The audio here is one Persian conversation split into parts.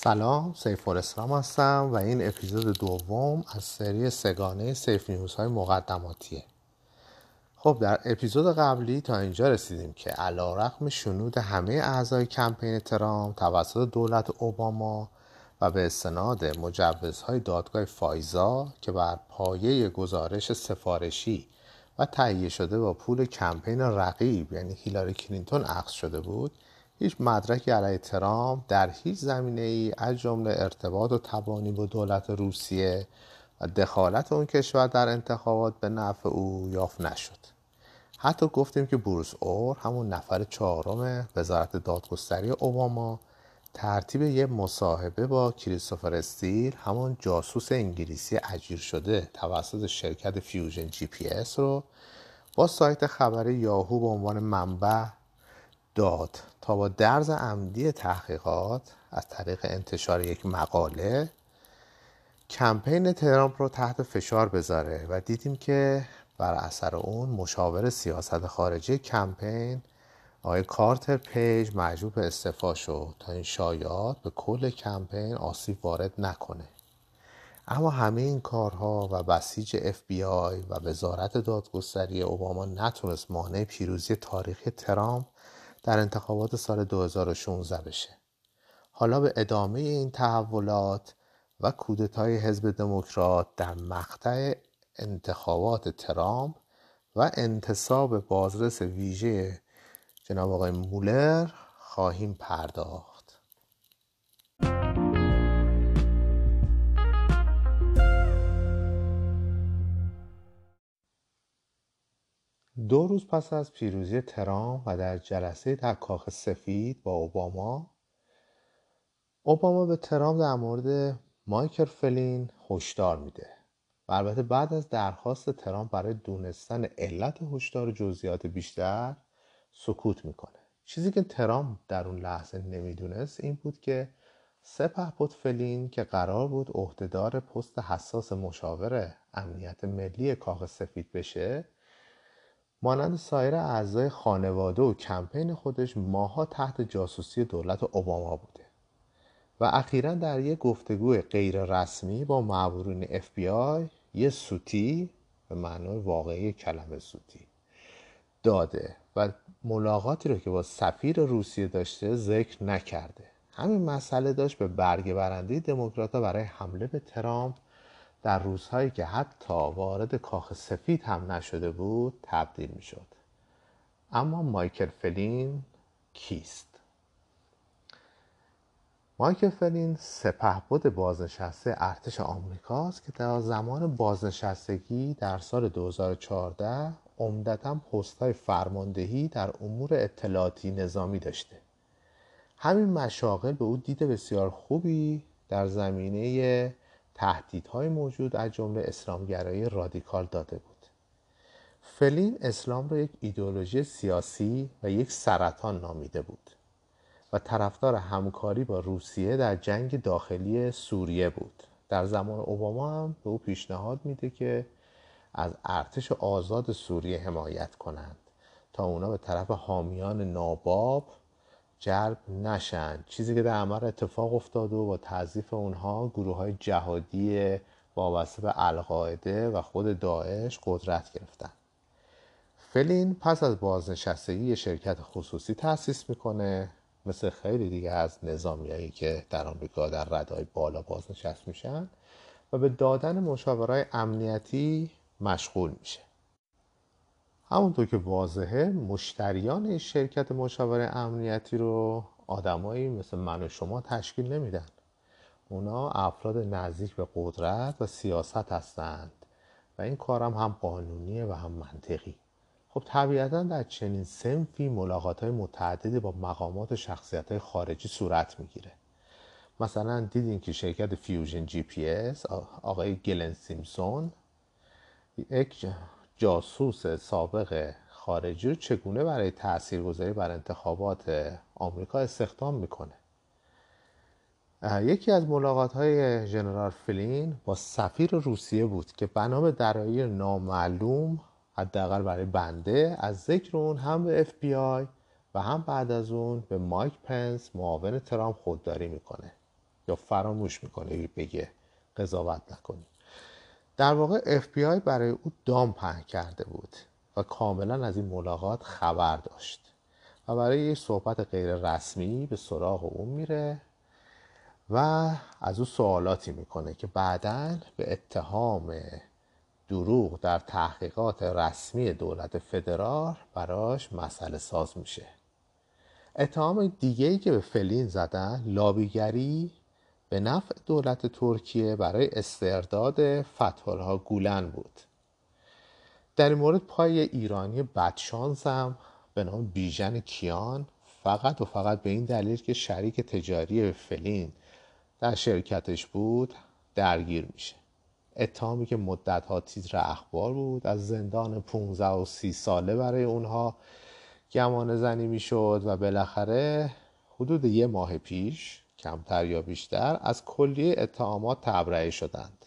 سلام سیف الاسلام هستم و این اپیزود دوم از سری سه‌گانه سیف News های مقدماتیه. خب در اپیزود قبلی تا اینجا رسیدیم که علی رغم شنود همه اعضای کمپین ترامپ توسط دولت اوباما و به استناد مجوزهای دادگاه FISA که بر پایه گزارش سفارشی و تهیه شده با پول کمپین رقیب یعنی هیلاری کلینتون عقص شده بود هیچ مدرکی علیه ترامپ در هیچ زمینه ای از جمله ارتباط و تبانی با دولت روسیه و دخالت اون کشور در انتخابات به نفع او یافت نشد. حتی گفتیم که بروس اور همون نفر چهارم وزارت دادگستری اوباما ترتیب یه مصاحبه با کریستوفر استیل همون جاسوس انگلیسی اجیر شده توسط شرکت Fusion GPS رو با سایت خبری یاهو به عنوان منبع داد تا با درز عمدی تحقیقات از طریق انتشار یک مقاله کمپین ترامپ رو تحت فشار بذاره و دیدیم که بر اثر اون مشاور سیاست خارجی کمپین آقای کارتر پیج مجبور به استعفا شد تا این شایعات به کل کمپین آسیب وارد نکنه. اما همه این کارها و بسیج اف بی آی و وزارت دادگستری اوباما نتونست مانع پیروزی تاریخی ترامپ در انتخابات سال 2016 بشه. حالا به ادامه این تحولات و کودتای حزب دموکرات در مقطع انتخابات ترامپ و انتصاب بازرس ویژه جناب آقای مولر خواهیم پرداخت. دو روز پس از پیروزی ترامپ و در جلسه در کاخ سفید با اوباما اوباما به ترامپ در مورد مایکل فلین هشدار میده و البته بعد از درخواست ترامپ برای دونستن علت هشدار جزئیات بیشتر سکوت می‌کنه. چیزی که ترامپ در اون لحظه نمی‌دونست این بود که سپه بود فلین که قرار بود عهدهدار پست حساس مشاور امنیت ملی کاخ سفید بشه مانند سایر اعضای خانواده و کمپین خودش ماها تحت جاسوسی دولت اوباما بوده و اخیرا در یک گفتگوی غیر رسمی با معمورین اف بی آی یه سوتی به معنای واقعی کلمه سوتی داده و ملاقاتی رو که با سفیر روسیه داشته ذکر نکرده. همین مسئله داشت به برگه برنده دموکرات برای حمله به ترامپ در روزهایی که حتی وارد کاخ سفید هم نشده بود تبدیل می شد. اما مایکل فلین کیست؟ مایکل فلین سپهبد بازنشسته ارتش آمریکاست که در زمان بازنشستگی در سال 2014 عمدتا پستهای فرماندهی در امور اطلاعاتی نظامی داشته همین مشاغل به او دید بسیار خوبی در زمینه تهدیدهای موجود از جمله اسلامگرایی رادیکال داده بود. فلین اسلام را یک ایدولوژی سیاسی و یک سرطان نامیده بود و طرفدار همکاری با روسیه در جنگ داخلی سوریه بود. در زمان اوباما هم به او پیشنهاد میده که از ارتش آزاد سوریه حمایت کنند تا اونا به طرف حامیان ناباب جلب نشن. چیزی که در عمل اتفاق افتاد و با تعذیف اونها گروه های جهادی وابسته به القاعده و خود داعش قدرت گرفتن. فلین پس از بازنشستگی یه شرکت خصوصی تأسیس می‌کنه مثل خیلی دیگه از نظامیایی که در آمریکا در ردای بالا بازنشست میشن و به دادن مشاورای امنیتی مشغول میشه. همونطور که واضحه مشتریان این شرکت مشاور امنیتی رو آدمایی مثل من و شما تشکیل نمیدن. اونا افراد نزدیک به قدرت و سیاست هستند و این کارم هم قانونیه و هم منطقی. خب طبیعتا در چنین صنفی ملاقات های متعددی با مقامات و شخصیت های خارجی صورت می‌گیره. مثلا دیدین که شرکت Fusion GPS آقای گلن سیمپسون یک جاسوس سابق خارجی رو چگونه برای تاثیرگذاری بر انتخابات آمریکا استخدام می‌کنه؟ یکی از ملاقات های ژنرال فلین با سفیر روسیه بود که بنا به دلایل نامعلوم حداقل برای بنده از ذکر اون هم به اف بی آی و هم بعد از اون به مایک پنس معاون ترامپ خودداری می‌کنه یا فراموش می‌کنه بگه قضاوت نکنی در واقع FBI برای او دام پهن کرده بود و کاملا از این ملاقات خبر داشت و برای یه صحبت غیر رسمی به سراغ او میره و از او سوالاتی می‌کنه که بعدا به اتهام دروغ در تحقیقات رسمی دولت فدرال براش مسئله ساز میشه. اتهام دیگه ای که به فلین زدن لابیگری به نفع دولت ترکیه برای استرداد فتحالها گولن بود. در این مورد پای ایرانی بدشانس هم به نام بیژن کیان فقط و فقط به این دلیل که شریک تجاری فلین در شرکتش بود درگیر میشه. اتهامی که مدت ها تیتر اخبار بود از زندان 15 و 30 ساله برای اونها گمانه زنی می‌شد و بالاخره حدود یه ماه پیش کمتر یا بیشتر از کلیه اتهامات تبرئه شدند.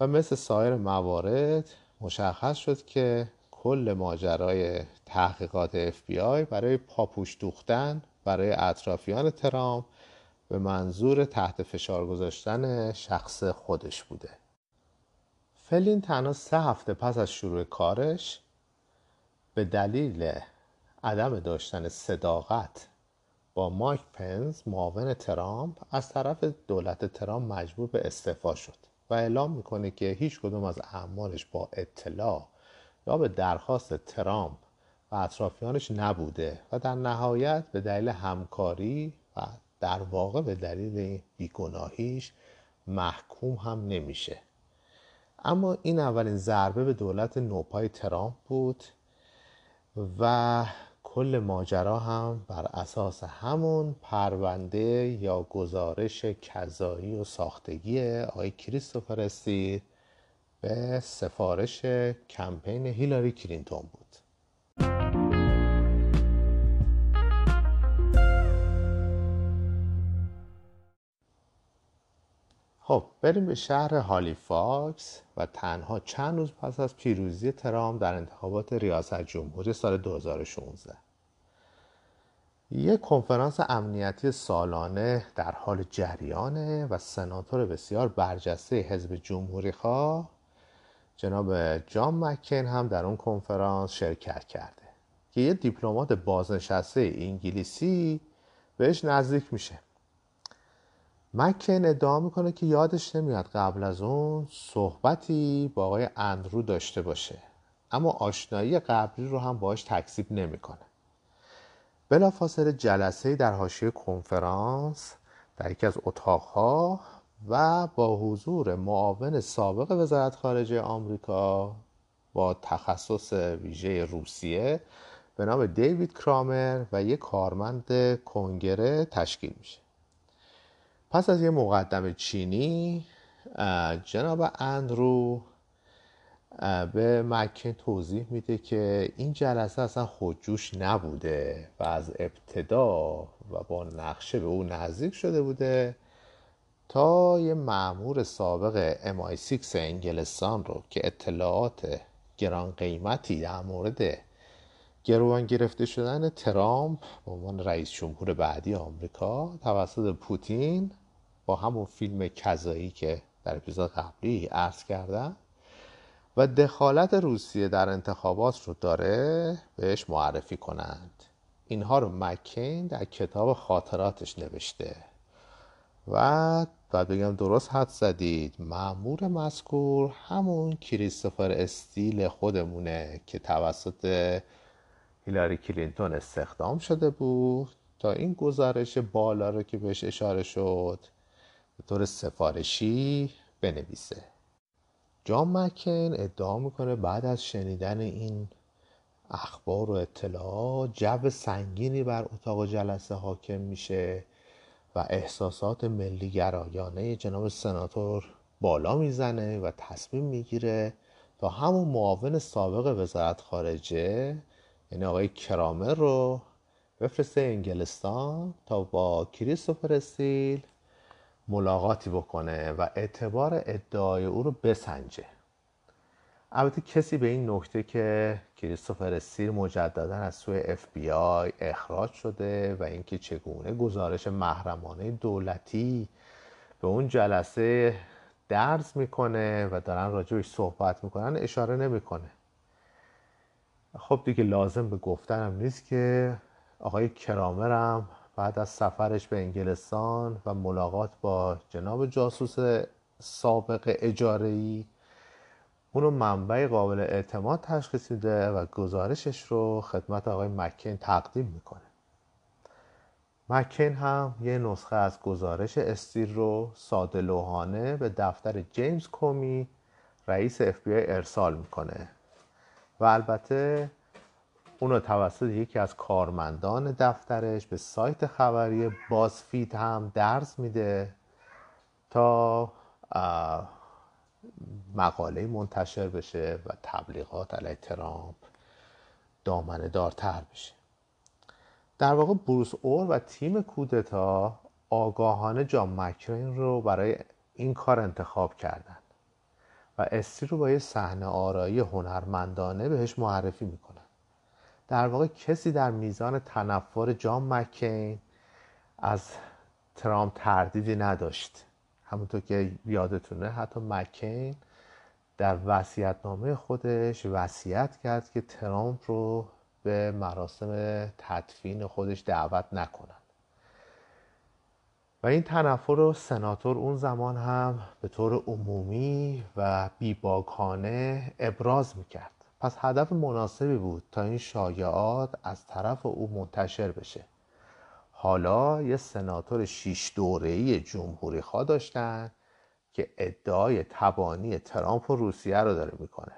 و مثل سایر موارد مشخص شد که کل ماجرای تحقیقات FBI برای پاپوش دوختن برای اطرافیان ترامپ به منظور تحت فشار گذاشتن شخص خودش بوده. فلین تنها سه هفته پس از شروع کارش به دلیل عدم داشتن صداقت با مایک پنز معاون ترامپ از طرف دولت ترامپ مجبور به استعفا شد و اعلام می‌کنه که هیچ کدوم از اعمالش با اطلاع یا به درخواست ترامپ و اطرافیانش نبوده و در نهایت به دلیل همکاری و در واقع به دلیل بیگناهیش محکوم هم نمیشه. اما این اولین ضربه به دولت نوپای ترامپ بود و کل ماجرا هم بر اساس همون پرونده یا گزارش کذایی و ساختگی آقای کریستوفر استیر به سفارش کمپین هیلاری کلینتون بود. خب بریم به شهر هالیفاکس و تنها چند روز پس از پیروزی ترامپ در انتخابات ریاست جمهوری سال 2016 یک کنفرانس امنیتی سالانه در حال جریانه و سناتور بسیار برجسته حزب جمهوری خواه. جناب جان مکین هم در اون کنفرانس شرکت کرده که یه دیپلمات بازنشسته انگلیسی بهش نزدیک میشه. مکن ادعا می‌کنه که یادش نمیاد قبل از اون صحبتی با آقای اندرو داشته باشه اما آشنایی قبلی رو هم باش تکذیب نمی‌کنه. بلافاصله جلسه در حاشیه کنفرانس در یکی از اتاقها و با حضور معاون سابق وزارت خارجه آمریکا با تخصص ویژه روسیه به نام دیوید کرامر و یک کارمند کنگره تشکیل میشه. پس از یه مقدم چینی جناب اندرو به مکن توضیح میده که این جلسه اصلا خودجوش نبوده و از ابتدا و با نقشه به او نزدیک شده بوده تا یه معمور سابق MI6 انگلستان رو که اطلاعات گران قیمتی در مورد گروان گرفته شدن ترامپ به عنوان رئیس جمهور بعدی آمریکا توسط پوتین با همون فیلم کذایی که در اپیزود قبلی عرض کردم و دخالت روسیه در انتخابات رو داره بهش معرفی کنند. اینها رو مکین در کتاب خاطراتش نوشته. و باید بگم درست حد زدید معمور مذکور همون کریستوفر استیل خودمونه که توسط هیلاری کلینتون استخدام شده بود. تا این گزارش بالا رو که بهش اشاره شد به طور سفارشی بنویسه. جان مکین ادعا می‌کنه بعد از شنیدن این اخبار و اطلاعات جو سنگینی بر اتاق جلسه حاکم میشه و احساسات ملی گرایانه جناب سناتور بالا می‌زنه و تصمیم می‌گیره تا همون معاون سابق وزارت خارجه یعنی آقای کرامر رو بفرسته انگلستان تا با کریستوفر استیل ملاقاتی بکنه و اعتبار ادعای او رو بسنجه. البته کسی به این نکته که کریستوفر استیل مجددا از سوی اف بی آی اخراج شده و اینکه چگونه گزارش محرمانه دولتی به اون جلسه درس می‌کنه و دارن راجبش صحبت می‌کنن اشاره نمی‌کنه. خب دیگه لازم به گفتنم نیست که آقای کرامرم بعد از سفرش به انگلستان و ملاقات با جناب جاسوس سابق اجاره اونو منبع قابل اعتماد تشخیص میده و گزارشش رو خدمت آقای مکین تقدیم می‌کنه. مکین هم یه نسخه از گزارش استیر رو ساده لوحانه به دفتر جیمز کومی رئیس اف بی ارسال می‌کنه. و البته اونو توسط یکی از کارمندان دفترش به سایت خبری بازفید هم درس میده تا مقاله منتشر بشه و تبلیغات علیه ترامپ دامنه دارتر بشه. در واقع بروس اور و تیم کودتا آگاهانه جان مکرین رو برای این کار انتخاب کردن و استی رو با یه صحنه آرایی هنرمندانه بهش معرفی می‌کنن. در واقع کسی در میزان تنفر جان مکین از ترامپ تردیدی نداشت. همونطور که یادتونه حتی مکین در وصیت‌نامه خودش وصیت کرد که ترامپ رو به مراسم تدفین خودش دعوت نکنن. و این تنفر رو سناتور اون زمان هم به طور عمومی و بیباکانه ابراز می‌کرد. پس هدف مناسبی بود تا این شایعات از طرف او منتشر بشه. حالا یه سناتور شیش دوره‌ای جمهوری خواه داشتن که ادعای تبانی ترامپ و روسیه رو داره می‌کنه.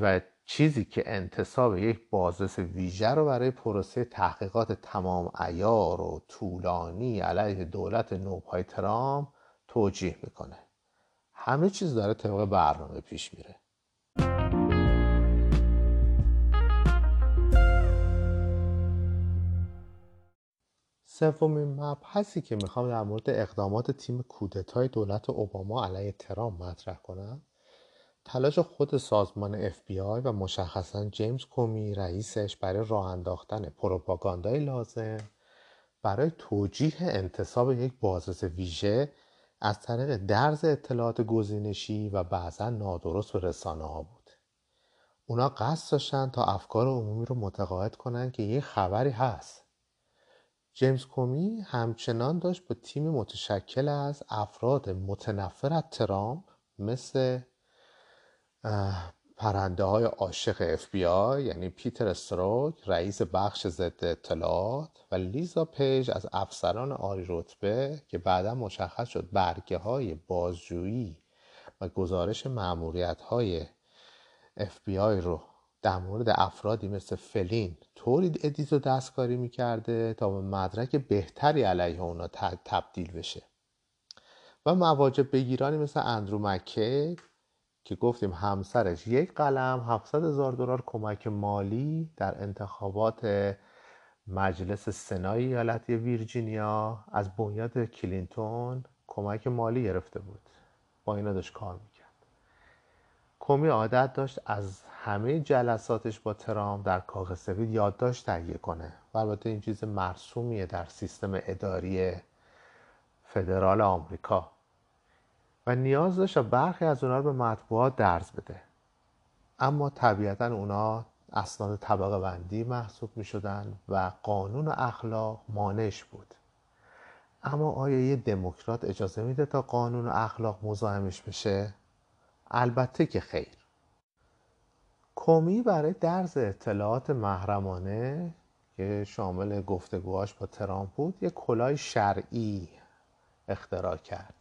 و چیزی که انتصاب یک بازرس ویژه رو برای پروسه تحقیقات تمام ایار و طولانی علیه دولت نوپای ترامپ توجیه می‌کنه. همه چیز داره طبق برنامه پیش میره. سومین مبحثی که می‌خوام در مورد اقدامات تیم کودتای دولت اوباما علیه ترامپ مطرح کنم تلاش خود سازمان FBI و مشخصا جیمز کومی رئیسش برای راه انداختن پروپاگاندای لازم برای توجیه انتصاب یک بازرس ویژه از طریق درز اطلاعات گزینشی و بعضا نادرست به رسانه ها بود. اونا قصد داشتن تا افکار عمومی رو متقاعد کنن که یه خبری هست. جیمز کومی همچنان داشت با تیم متشکل از افراد متنفر از ترامپ مثل پرنده های عاشق اف بی آی یعنی پیتر استروک رئیس بخش ضد اطلاعات و لیزا پیج از افسران عالی رتبه که بعدا مشخص شد برگه های بازجویی و گزارش مأموریت های اف بی آی رو در مورد افرادی مثل فلین طوری edit و دستکاری می‌کرده تا به مدرک بهتری علیه اونا تبدیل بشه. و مواجب بگیرانی مثل اندرو مک‌کیب که گفتیم همسرش یک قلم 700 هزار دلار کمک مالی در انتخابات مجلس سنای ایالت ویرجینیا از بنیاد کلینتون کمک مالی گرفته بود. با اینا داشت کار می‌کرد. کومی عادت داشت از همه جلساتش با ترامپ در کاخ سفید یادداشت تهیه کنه. و البته این چیز مرسومیه در سیستم اداری فدرال آمریکا. و نیاز داشت برخی از اونا رو به مطبوعات درز بده. اما طبیعتا اونا اسناد طبقه بندی محسوب می شدن و قانون اخلاق مانش بود. اما آیا یه دموکرات اجازه میده تا قانون اخلاق مزاحمش بشه؟ البته که خیر. کومی برای درز اطلاعات محرمانه که شامل گفتگوهاش با ترامپ بود یک کلاه شرعی اختراع کرد.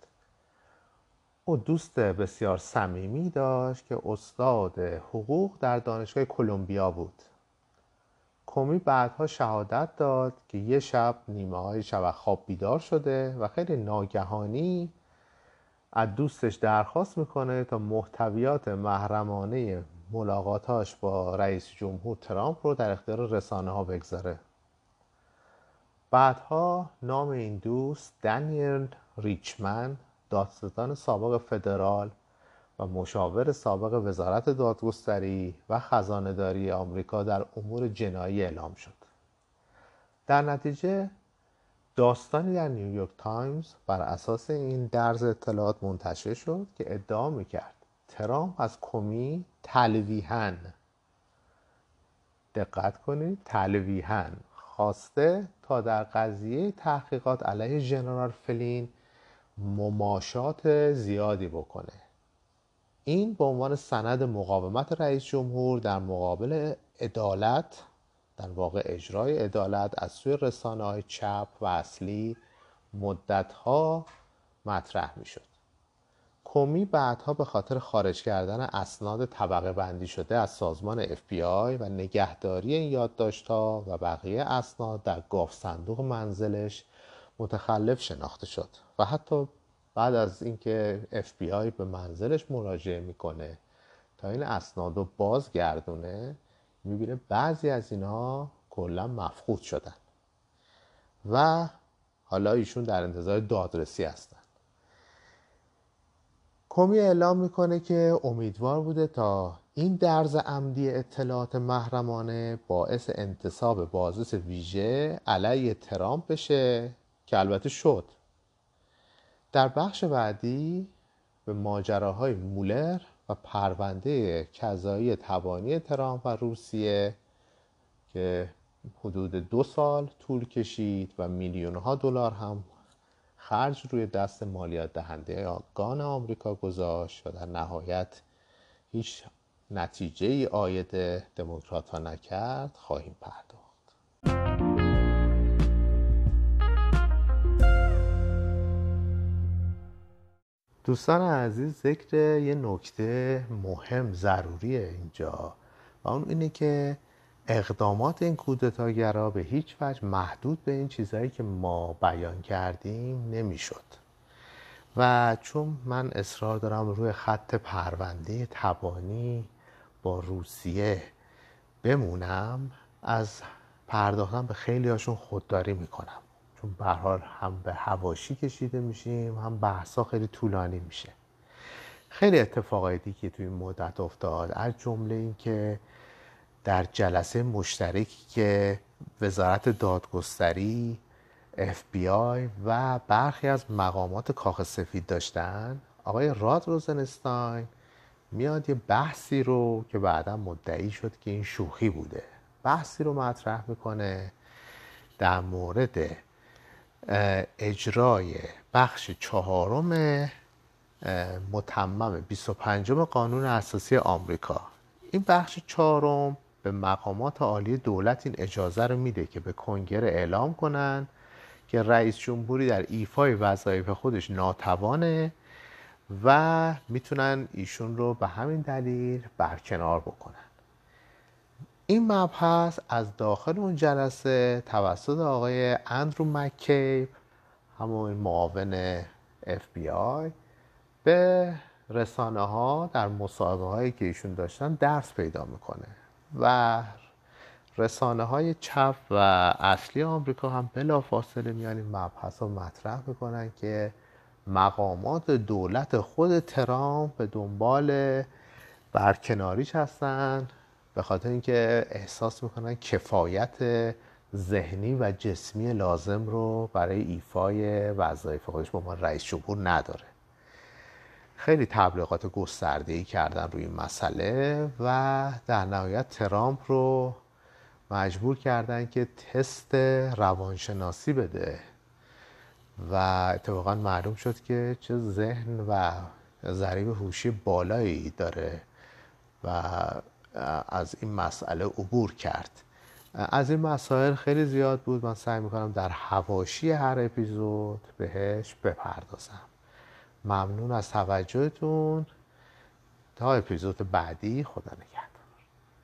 او دوست بسیار صمیمی داشت که استاد حقوق در دانشگاه کلمبیا بود. کومی بعدها شهادت داد که یه شب نیمه های شب خواب بیدار شده و خیلی ناگهانی از دوستش درخواست می‌کنه تا محتویات محرمانه ملاقاتاش با رئیس جمهور ترامپ رو در اختیار رسانه ها بگذاره. بعدها نام این دوست دنیل ریچمن دادستان سابق فدرال و مشاور سابق وزارت دادگستری و خزانهداری آمریکا در امور جنایی اعلام شد. در نتیجه داستانی در نیویورک تایمز بر اساس این درز اطلاعات منتشر شد که ادعا می‌کرد ترامپ از کومی تلویحاً دقت کنید تلویحاً خواسته تا در قضیه تحقیقات علیه ژنرال فلین مماشات زیادی بکنه. این به عنوان سند مقاومت رئیس جمهور در مقابل عدالت در واقع اجرای عدالت از سوی رسانه های چپ و اصلی مدت ها مطرح می شد کومی بعدها به خاطر خارج کردن اسناد طبقه بندی شده از سازمان FBI و نگهداری این یادداشت‌ها و بقیه اسناد در گاف صندوق منزلش متخلف شناخته شد و حتی بعد از اینکه FBI به منزلش مراجعه می‌کنه تا این اسناد رو بازگردونه می‌بینه بعضی از اینها کلا مفقود شدن و حالا ایشون در انتظار دادرسی هستن. کمی اعلام می‌کنه که امیدوار بوده تا این درز عمدی اطلاعات محرمانه باعث انتصاب بازرس ویژه علیه ترامپ بشه که البته شد. در بخش بعدی به ماجراهای مولر و پرونده کذایی تبانی ترامپ و روسیه که حدود دو سال طول کشید و میلیون ها دلار هم خرج روی دست مالیات دهنده آگان آمریکا گذاشت و در نهایت هیچ نتیجه ای آید دموکرات ها نکرد خواهیم پرداخت. دوستان عزیز ذکر یه نکته مهم ضروریه اینجا و اون اینه که اقدامات این کودتاگرا به هیچ وجه محدود به این چیزهایی که ما بیان کردیم نمی‌شد. و چون من اصرار دارم روی خط پرونده تبانی با روسیه بمونم از پرداختن به خیلی هاشون خودداری می‌کنم. چون به هم به هواشی کشیده میشیم هم بحثا خیلی طولانی میشه. خیلی اتفاقای دیگه توی این مدت افتاد. از جمله اینکه در جلسه مشترکی که وزارت دادگستری FBI و برخی از مقامات کاخ سفید داشتن آقای راد روزنستاین میاد یه بحثی رو که بعدا مدعی شد که این شوخی بوده. بحثی رو مطرح می‌کنه در مورد اجرای بخش چهارم متمم 25 قانون اساسی آمریکا. این بخش چهارم به مقامات عالی دولت این اجازه رو میده که به کنگره اعلام کنن که رئیس جمهوری در ایفای وظایف خودش ناتوانه و می‌تونن ایشون رو به همین دلیل برکنار بکنن. این مبحث از داخل اون جلسه توسط آقای اندرو مکیب همون معاون FBI به رسانه ها در مصاحبه هایی که ایشون داشتن درس پیدا می‌کنه. و رسانه های چپ و اصلی آمریکا هم بلا فاصله میان این مبحث رو مطرح می‌کنن که مقامات دولت خود ترامپ به دنبال برکناریش هستن. به خاطر اینکه احساس می‌کنن کفایت ذهنی و جسمی لازم رو برای ایفای وظایف خودش به عنوان رئیس جمهور نداره. خیلی تبلیغات گسترده ای کردن روی این مسئله و در نهایت ترامپ رو مجبور کردن که تست روانشناسی بده و اتفاقا معلوم شد که چه ذهن و ضریب هوشی بالایی داره و از این مسئله عبور کرد. از این مسائل خیلی زیاد بود. من سعی می‌کنم در هواشی هر اپیزود بهش بپردازم. ممنون از توجهتون. تا اپیزود بعدی خدا نگهدار.